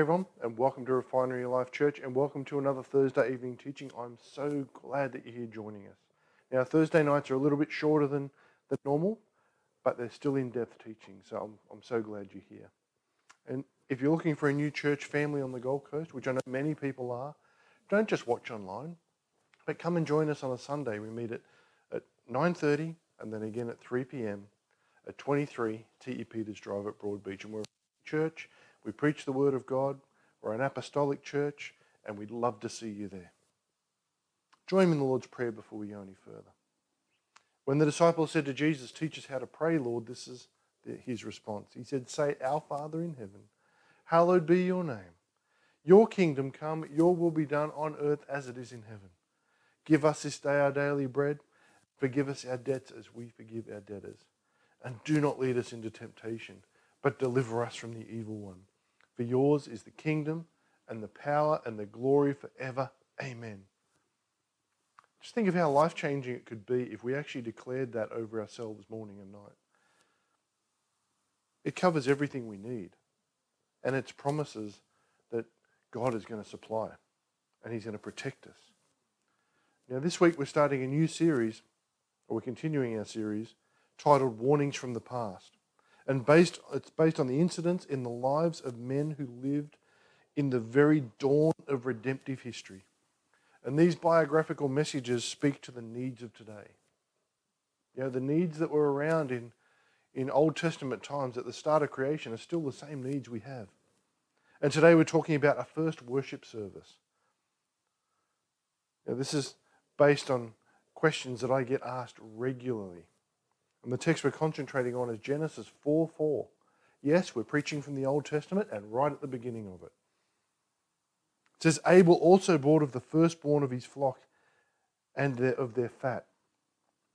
everyone, and welcome to Refinery Life Church, and welcome to another Thursday evening teaching. I'm so glad that you're here joining us. Now, Thursday nights are a little bit shorter than, than normal, but they're still in depth teaching, so I'm, I'm so glad you're here. And if you're looking for a new church family on the Gold Coast, which I know many people are, don't just watch online, but come and join us on a Sunday. We meet at, at 9.30 and then again at 3 p.m. at 23 T.E. Peters Drive at Broadbeach. And we're a church we preach the Word of God. We're an apostolic church, and we'd love to see you there. Join me in the Lord's Prayer before we go any further. When the disciples said to Jesus, Teach us how to pray, Lord, this is his response. He said, Say, Our Father in heaven, hallowed be your name. Your kingdom come, your will be done on earth as it is in heaven. Give us this day our daily bread. Forgive us our debts as we forgive our debtors. And do not lead us into temptation, but deliver us from the evil one. For yours is the kingdom and the power and the glory forever. Amen. Just think of how life changing it could be if we actually declared that over ourselves morning and night. It covers everything we need, and it's promises that God is going to supply and He's going to protect us. Now, this week we're starting a new series, or we're continuing our series, titled Warnings from the Past and based, it's based on the incidents in the lives of men who lived in the very dawn of redemptive history. And these biographical messages speak to the needs of today. You know, the needs that were around in, in Old Testament times at the start of creation are still the same needs we have. And today we're talking about a first worship service. Now, this is based on questions that I get asked regularly. And the text we're concentrating on is Genesis 4 4. Yes, we're preaching from the Old Testament and right at the beginning of it. It says, Abel also brought of the firstborn of his flock and of their fat.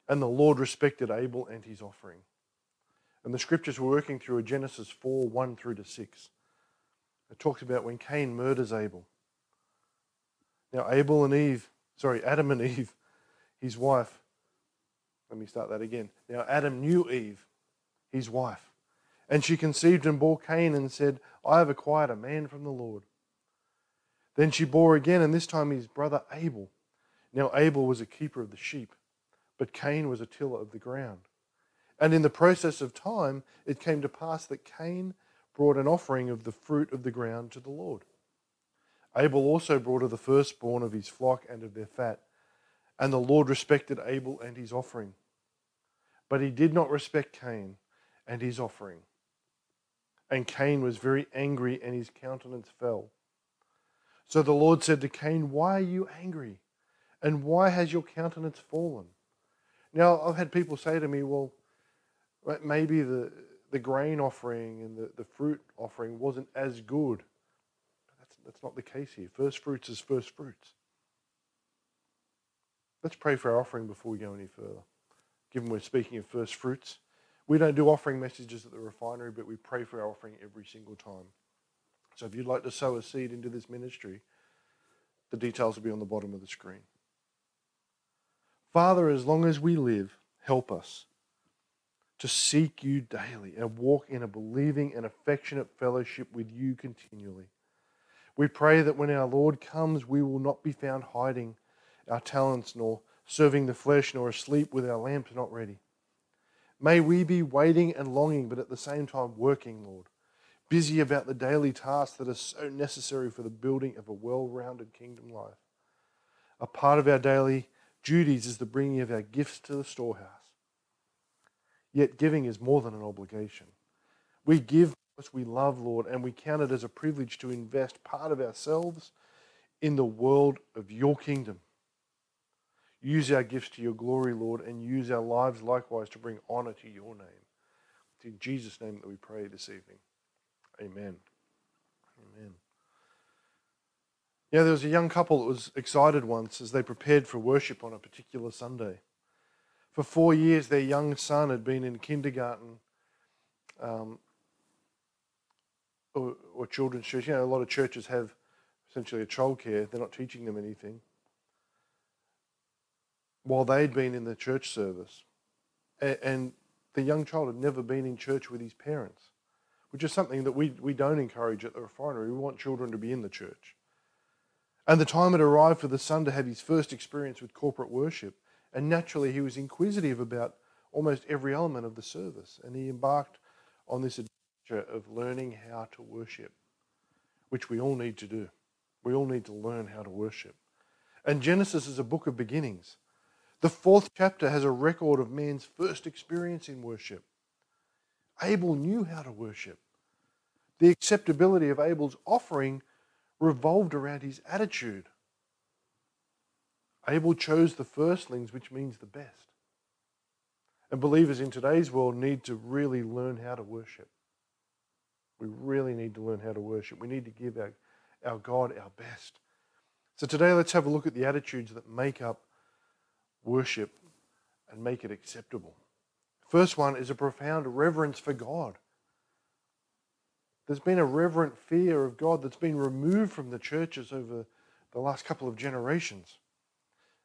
And the Lord respected Abel and his offering. And the scriptures we're working through are Genesis 4 1 through to 6. It talks about when Cain murders Abel. Now, Abel and Eve, sorry, Adam and Eve, his wife, let me start that again. Now, Adam knew Eve, his wife, and she conceived and bore Cain and said, I have acquired a man from the Lord. Then she bore again, and this time his brother Abel. Now, Abel was a keeper of the sheep, but Cain was a tiller of the ground. And in the process of time, it came to pass that Cain brought an offering of the fruit of the ground to the Lord. Abel also brought of the firstborn of his flock and of their fat. And the Lord respected Abel and his offering. But he did not respect Cain and his offering. And Cain was very angry, and his countenance fell. So the Lord said to Cain, Why are you angry? And why has your countenance fallen? Now, I've had people say to me, Well, maybe the, the grain offering and the, the fruit offering wasn't as good. That's, that's not the case here. First fruits is first fruits. Let's pray for our offering before we go any further given we're speaking of first fruits. We don't do offering messages at the refinery, but we pray for our offering every single time. So if you'd like to sow a seed into this ministry, the details will be on the bottom of the screen. Father, as long as we live, help us to seek you daily and walk in a believing and affectionate fellowship with you continually. We pray that when our Lord comes, we will not be found hiding our talents nor serving the flesh, nor asleep with our lamps not ready. May we be waiting and longing, but at the same time working, Lord, busy about the daily tasks that are so necessary for the building of a well rounded kingdom life. A part of our daily duties is the bringing of our gifts to the storehouse. Yet giving is more than an obligation. We give because we love, Lord, and we count it as a privilege to invest part of ourselves in the world of your kingdom. Use our gifts to your glory, Lord, and use our lives likewise to bring honor to your name. It's in Jesus' name that we pray this evening. Amen. Amen. Yeah, there was a young couple that was excited once as they prepared for worship on a particular Sunday. For four years, their young son had been in kindergarten um, or, or children's church. You know, a lot of churches have essentially a childcare, they're not teaching them anything while they'd been in the church service. And the young child had never been in church with his parents. which is something that we, we don't encourage at the refinery. We want children to be in the church. And the time had arrived for the son to have his first experience with corporate worship. And naturally, he was inquisitive about almost every element of the service. And he embarked on this adventure of learning how to worship, which we all need to do. We all need to learn how to worship. And Genesis is a book of beginnings. The fourth chapter has a record of man's first experience in worship. Abel knew how to worship. The acceptability of Abel's offering revolved around his attitude. Abel chose the firstlings, which means the best. And believers in today's world need to really learn how to worship. We really need to learn how to worship. We need to give our, our God our best. So today, let's have a look at the attitudes that make up worship and make it acceptable. First one is a profound reverence for God. There's been a reverent fear of God that's been removed from the churches over the last couple of generations.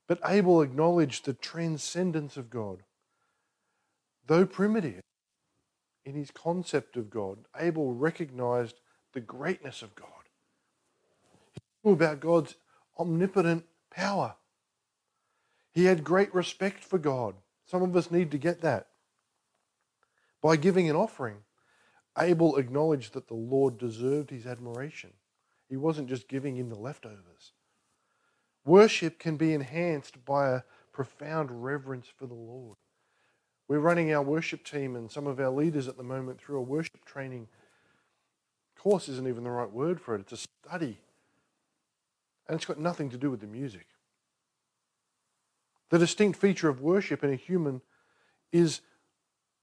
But Abel acknowledged the transcendence of God. Though primitive in his concept of God, Abel recognized the greatness of God. He knew about God's omnipotent power. He had great respect for God. Some of us need to get that. By giving an offering, Abel acknowledged that the Lord deserved his admiration. He wasn't just giving him the leftovers. Worship can be enhanced by a profound reverence for the Lord. We're running our worship team and some of our leaders at the moment through a worship training course, isn't even the right word for it. It's a study. And it's got nothing to do with the music. The distinct feature of worship in a human is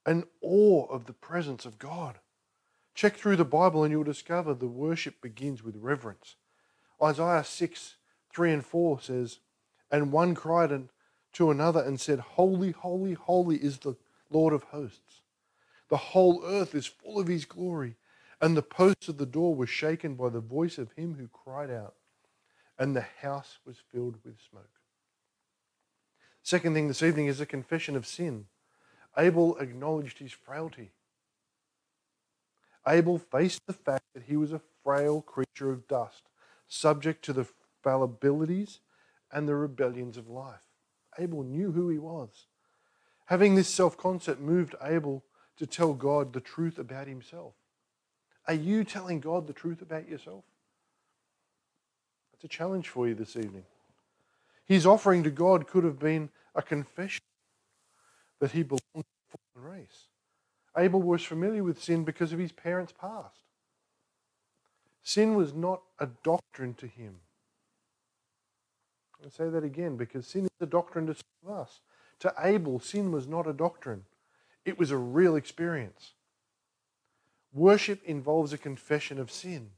an awe of the presence of God. Check through the Bible and you'll discover the worship begins with reverence. Isaiah 6 3 and 4 says, And one cried to another and said, Holy, holy, holy is the Lord of hosts. The whole earth is full of his glory. And the posts of the door were shaken by the voice of him who cried out, and the house was filled with smoke. Second thing this evening is a confession of sin. Abel acknowledged his frailty. Abel faced the fact that he was a frail creature of dust, subject to the fallibilities and the rebellions of life. Abel knew who he was. Having this self concept moved Abel to tell God the truth about himself. Are you telling God the truth about yourself? That's a challenge for you this evening. His offering to God could have been a confession that he belonged to the fallen race. Abel was familiar with sin because of his parents' past. Sin was not a doctrine to him. I'll say that again because sin is a doctrine to some of us. To Abel, sin was not a doctrine, it was a real experience. Worship involves a confession of sin.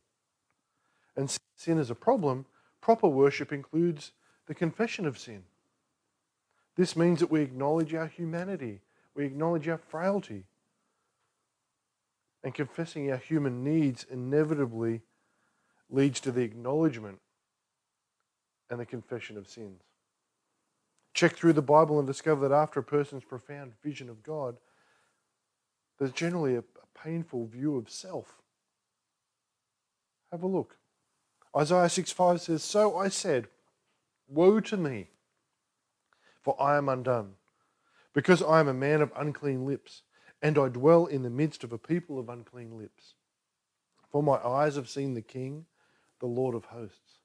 And sin is a problem. Proper worship includes the confession of sin. This means that we acknowledge our humanity, we acknowledge our frailty. And confessing our human needs inevitably leads to the acknowledgement and the confession of sins. Check through the Bible and discover that after a person's profound vision of God, there's generally a, painful view of self. Have a look. Isaiah 6 5 says, So I said, Woe to me, for I am undone, because I am a man of unclean lips, and I dwell in the midst of a people of unclean lips. For my eyes have seen the King, the Lord of hosts.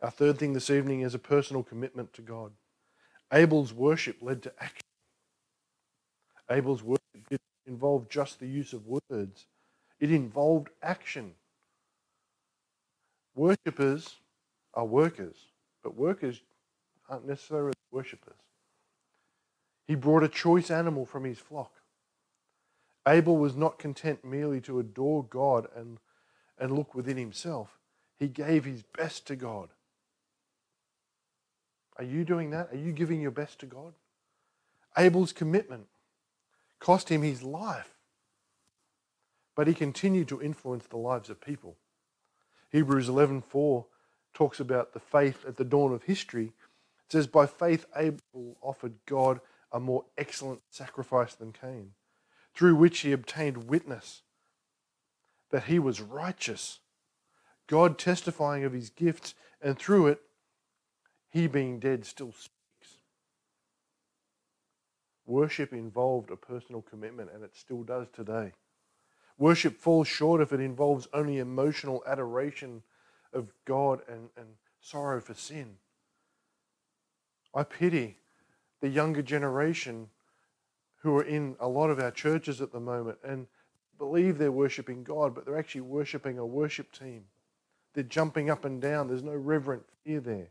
Our third thing this evening is a personal commitment to God. Abel's worship led to action. Abel's worship didn't involve just the use of words, it involved action. Worshippers are workers, but workers aren't necessarily worshippers. He brought a choice animal from his flock. Abel was not content merely to adore God and, and look within himself. He gave his best to God. Are you doing that? Are you giving your best to God? Abel's commitment cost him his life, but he continued to influence the lives of people. Hebrews 11:4 talks about the faith at the dawn of history. It says, By faith, Abel offered God a more excellent sacrifice than Cain, through which he obtained witness that he was righteous. God testifying of his gifts, and through it, he being dead still speaks. Worship involved a personal commitment, and it still does today. Worship falls short if it involves only emotional adoration of God and, and sorrow for sin. I pity the younger generation who are in a lot of our churches at the moment and believe they're worshiping God, but they're actually worshiping a worship team. They're jumping up and down. There's no reverent fear there.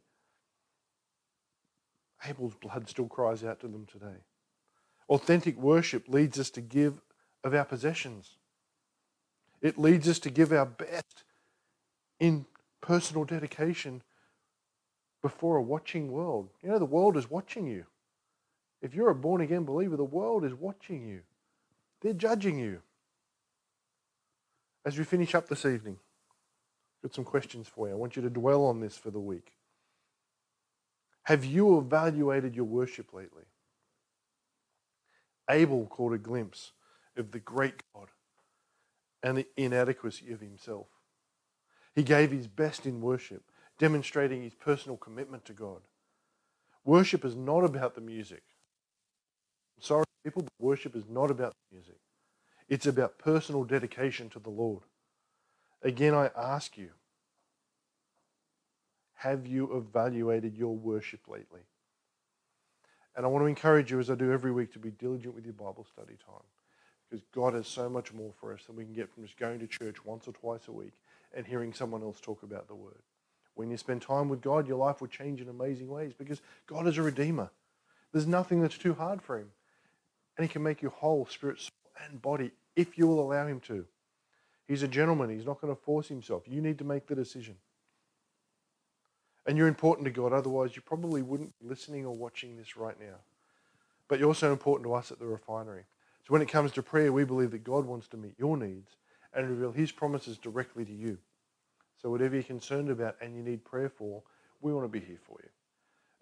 Abel's blood still cries out to them today. Authentic worship leads us to give of our possessions. It leads us to give our best in personal dedication before a watching world. You know, the world is watching you. If you're a born again believer, the world is watching you, they're judging you. As we finish up this evening, I've got some questions for you. I want you to dwell on this for the week. Have you evaluated your worship lately? Abel caught a glimpse of the great God and the inadequacy of himself. He gave his best in worship, demonstrating his personal commitment to God. Worship is not about the music. I'm sorry, people, but worship is not about the music. It's about personal dedication to the Lord. Again, I ask you, have you evaluated your worship lately? And I want to encourage you, as I do every week, to be diligent with your Bible study time. Because God has so much more for us than we can get from just going to church once or twice a week and hearing someone else talk about the Word. When you spend time with God, your life will change in amazing ways because God is a Redeemer. There's nothing that's too hard for Him. And He can make you whole, spirit, soul, and body if you will allow Him to. He's a gentleman. He's not going to force Himself. You need to make the decision. And you're important to God, otherwise, you probably wouldn't be listening or watching this right now. But you're also important to us at the refinery. So when it comes to prayer, we believe that God wants to meet your needs and reveal his promises directly to you. So whatever you're concerned about and you need prayer for, we want to be here for you.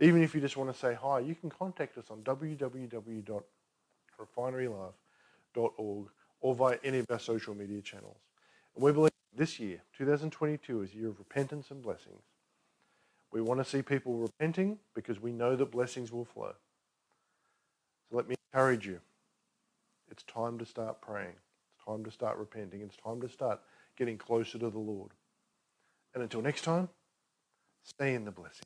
Even if you just want to say hi, you can contact us on www.refinerylife.org or via any of our social media channels. And we believe this year, 2022, is a year of repentance and blessings. We want to see people repenting because we know that blessings will flow. So let me encourage you. It's time to start praying. Time to start repenting. It's time to start getting closer to the Lord. And until next time, stay in the blessing.